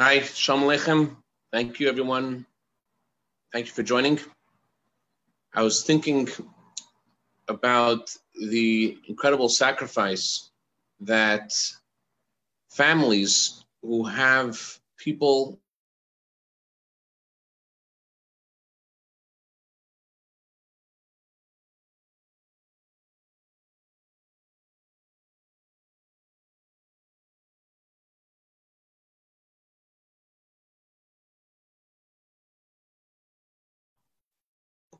Hi, Shalom Aleichem. Thank you, everyone. Thank you for joining. I was thinking about the incredible sacrifice that families who have people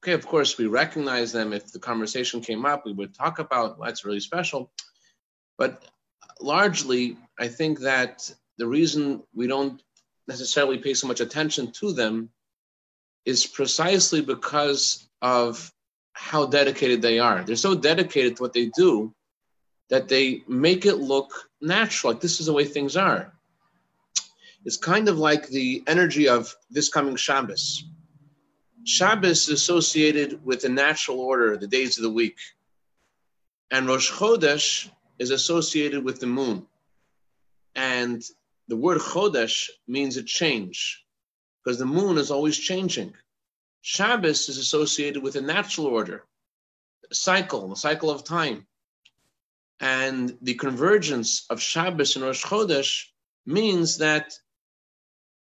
okay, of course, we recognize them. If the conversation came up, we would talk about what's really special. But largely, I think that the reason we don't necessarily pay so much attention to them is precisely because of how dedicated they are. They're so dedicated to what they do that they make it look natural, like this is the way things are. It's kind of like the energy of this coming Shabbos Shabbos is associated with the natural order, the days of the week. And Rosh Chodesh is associated with the moon. And the word Chodesh means a change, because the moon is always changing. Shabbos is associated with a natural order, a cycle, the cycle of time. And the convergence of Shabbos and Rosh Chodesh means that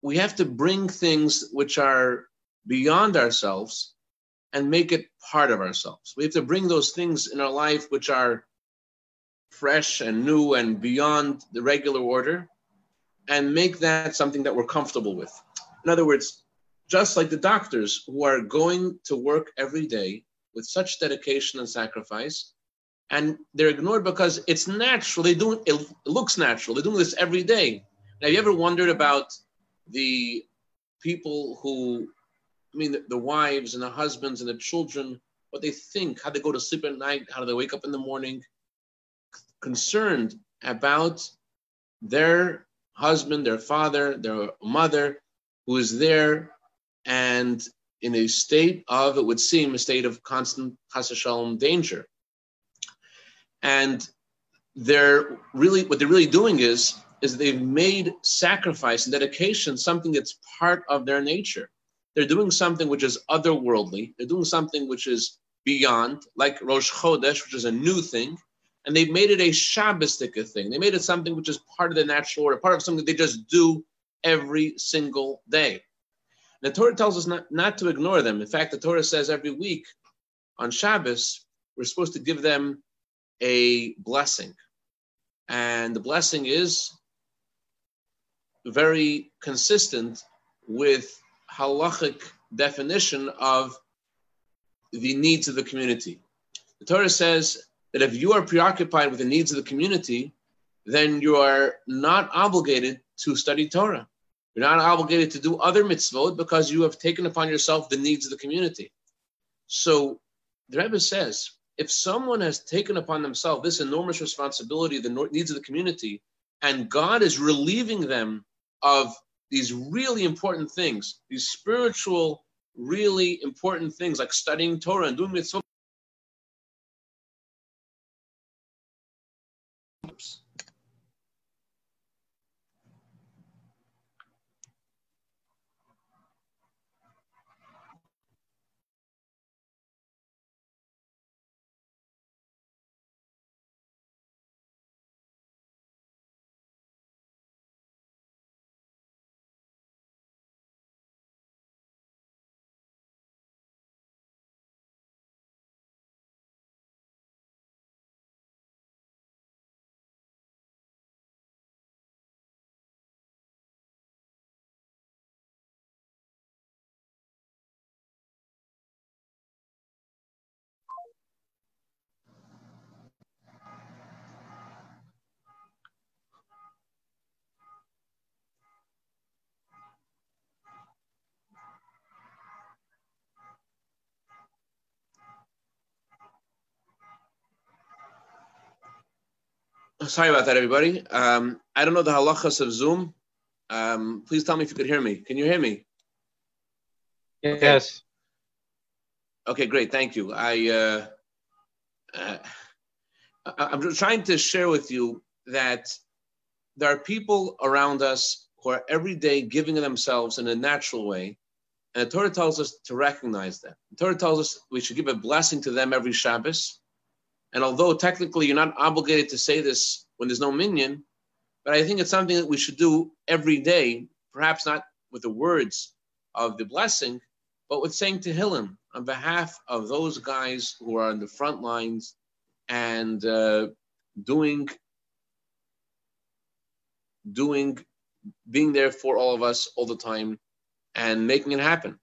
we have to bring things which are beyond ourselves and make it part of ourselves. We have to bring those things in our life which are fresh and new and beyond the regular order and make that something that we're comfortable with. In other words, just like the doctors who are going to work every day with such dedication and sacrifice, and they're ignored because it's natural. They do it looks natural. They're doing this every day. Now, have you ever wondered about the people who I mean, the, the, wives and the husbands and the children, what they think, how they go to sleep at night, how do they wake up in the morning, concerned about their husband, their father, their mother, who is there and in a state of, it would seem, a state of constant shalom danger. And they're really, what they're really doing is, is they've made sacrifice and dedication something that's part of their nature they're doing something which is otherworldly. They're doing something which is beyond, like Rosh Chodesh, which is a new thing. And they've made it a Shabbostic thing. They made it something which is part of the natural order, part of something they just do every single day. The Torah tells us not, not to ignore them. In fact, the Torah says every week on Shabbos, we're supposed to give them a blessing. And the blessing is very consistent with halachic definition of the needs of the community. The Torah says that if you are preoccupied with the needs of the community, then you are not obligated to study Torah. You're not obligated to do other mitzvot because you have taken upon yourself the needs of the community. So the Rebbe says, if someone has taken upon themselves this enormous responsibility, the needs of the community, and God is relieving them of these really important things, these spiritual, really important things like studying Torah and doing mitzvot. Sorry about that, everybody. Um, I don't know the halachas of Zoom. Um, please tell me if you could hear me. Can you hear me? Yes. Okay, great. Thank you. I, uh, uh, I'm trying to share with you that there are people around us who are every day giving themselves in a natural way. And the Torah tells us to recognize that. The Torah tells us we should give a blessing to them every Shabbos. And although technically you're not obligated to say this when there's no minyan, but I think it's something that we should do every day, perhaps not with the words of the blessing, but with saying Tehillim on behalf of those guys who are on the front lines and uh, doing, doing, being there for all of us all the time and making it happen.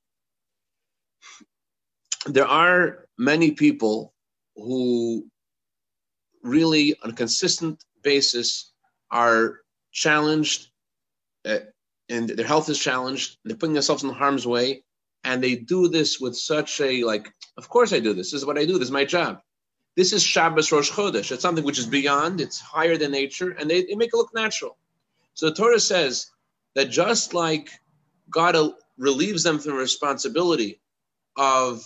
There are many people who really, on a consistent basis, are challenged uh, and their health is challenged. They're putting themselves in harm's way, and they do this with such a like. Of course, I do this. This is what I do. This is my job. This is Shabbos Rosh Chodesh. It's something which is beyond. It's higher than nature, and they, they make it look natural. So the Torah says that just like God relieves them from the responsibility of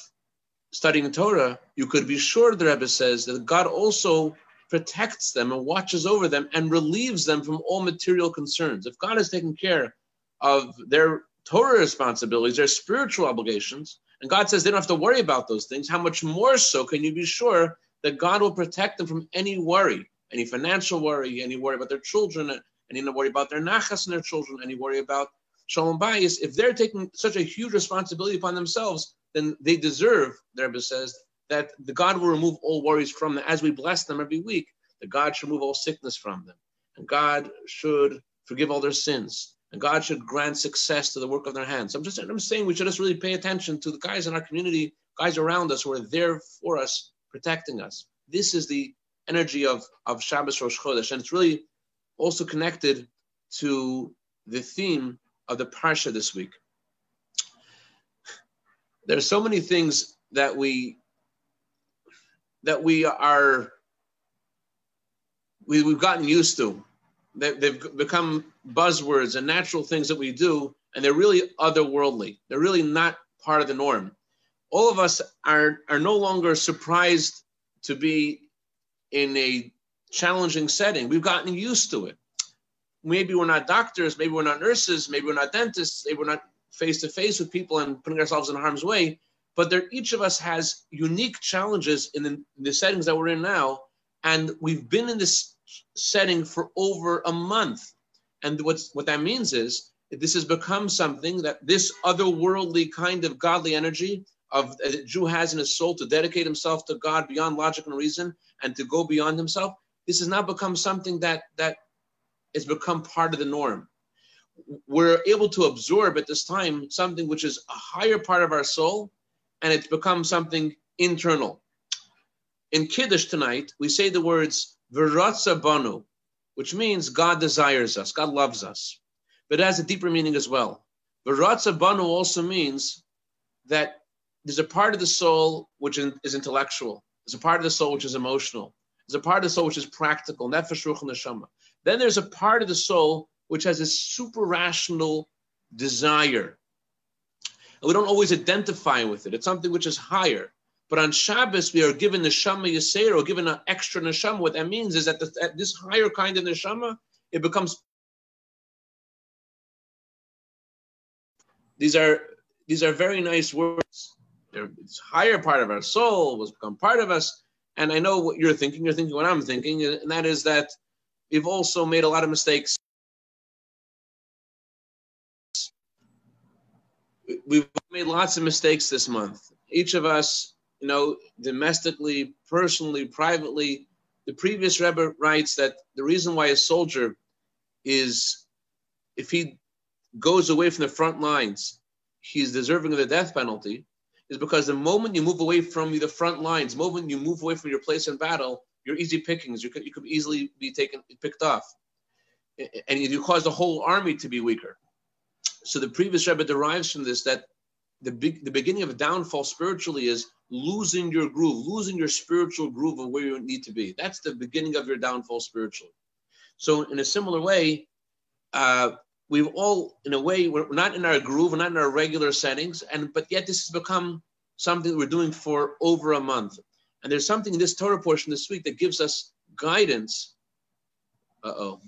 studying Torah, you could be sure, the Rebbe says, that God also protects them and watches over them and relieves them from all material concerns. If God has taken care of their Torah responsibilities, their spiritual obligations, and God says they don't have to worry about those things, how much more so can you be sure that God will protect them from any worry, any financial worry, any worry about their children, any worry about their nachas and their children, any worry about shalom bayis. If they're taking such a huge responsibility upon themselves, then they deserve, the Rebbe says, that the God will remove all worries from them as we bless them every week. That God should remove all sickness from them, and God should forgive all their sins, and God should grant success to the work of their hands. I'm just I'm saying we should just really pay attention to the guys in our community, guys around us who are there for us, protecting us. This is the energy of of Shabbos Rosh Chodesh, and it's really also connected to the theme of the parsha this week. There are so many things that we that we are we, we've gotten used to. They, they've become buzzwords and natural things that we do, and they're really otherworldly. They're really not part of the norm. All of us are, are no longer surprised to be in a challenging setting. We've gotten used to it. Maybe we're not doctors, maybe we're not nurses, maybe we're not dentists, maybe we're not face to face with people and putting ourselves in harm's way, but each of us has unique challenges in the, in the settings that we're in now and we've been in this setting for over a month and what's what that means is this has become something that this otherworldly kind of godly energy of uh, a Jew has in his soul to dedicate himself to God beyond logic and reason and to go beyond himself. This has now become something that that has become part of the norm. We're able to absorb at this time something which is a higher part of our soul and it's become something internal. In Kiddush tonight, we say the words Viratza Banu, which means God desires us, God loves us. But it has a deeper meaning as well. Viratza Banu also means that there's a part of the soul which is intellectual, there's a part of the soul which is emotional, there's a part of the soul which is practical, nefesh, ruach, neshama. Then there's a part of the soul which has a super rational desire and we don't always identify with it. It's something which is higher. But on Shabbos, we are given neshama yaseir, or given an extra neshama. What that means is that at this higher kind of neshama, it becomes. These are these are very nice words. They're, it's higher part of our soul was become part of us. And I know what you're thinking. You're thinking what I'm thinking, and that is that we've also made a lot of mistakes we've made lots of mistakes this month. Each of us, you know, domestically, personally, privately. The previous Rebbe writes that the reason why a soldier is, if he goes away from the front lines, he's deserving of the death penalty, is because the moment you move away from the front lines, the moment you move away from your place in battle, you're easy pickings. You could, you could easily be taken, picked off. And you cause the whole army to be weaker. So the previous Rebbe derives from this that the big, the beginning of a downfall spiritually is losing your groove, losing your spiritual groove of where you need to be. That's the beginning of your downfall spiritually. So in a similar way, uh, we've all, in a way, we're not in our groove, we're not in our regular settings, and but yet this has become something we're doing for over a month. And there's something in this Torah portion this week that gives us guidance. Uh oh,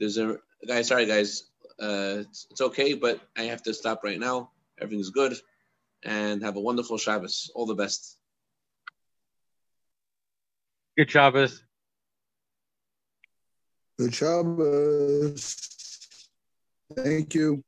there's a guy. Sorry, guys uh, it's, it's okay, but I have to stop right now. Everything's good, and have a wonderful Shabbos. All the best. Good Shabbos. Good Shabbos. Thank you.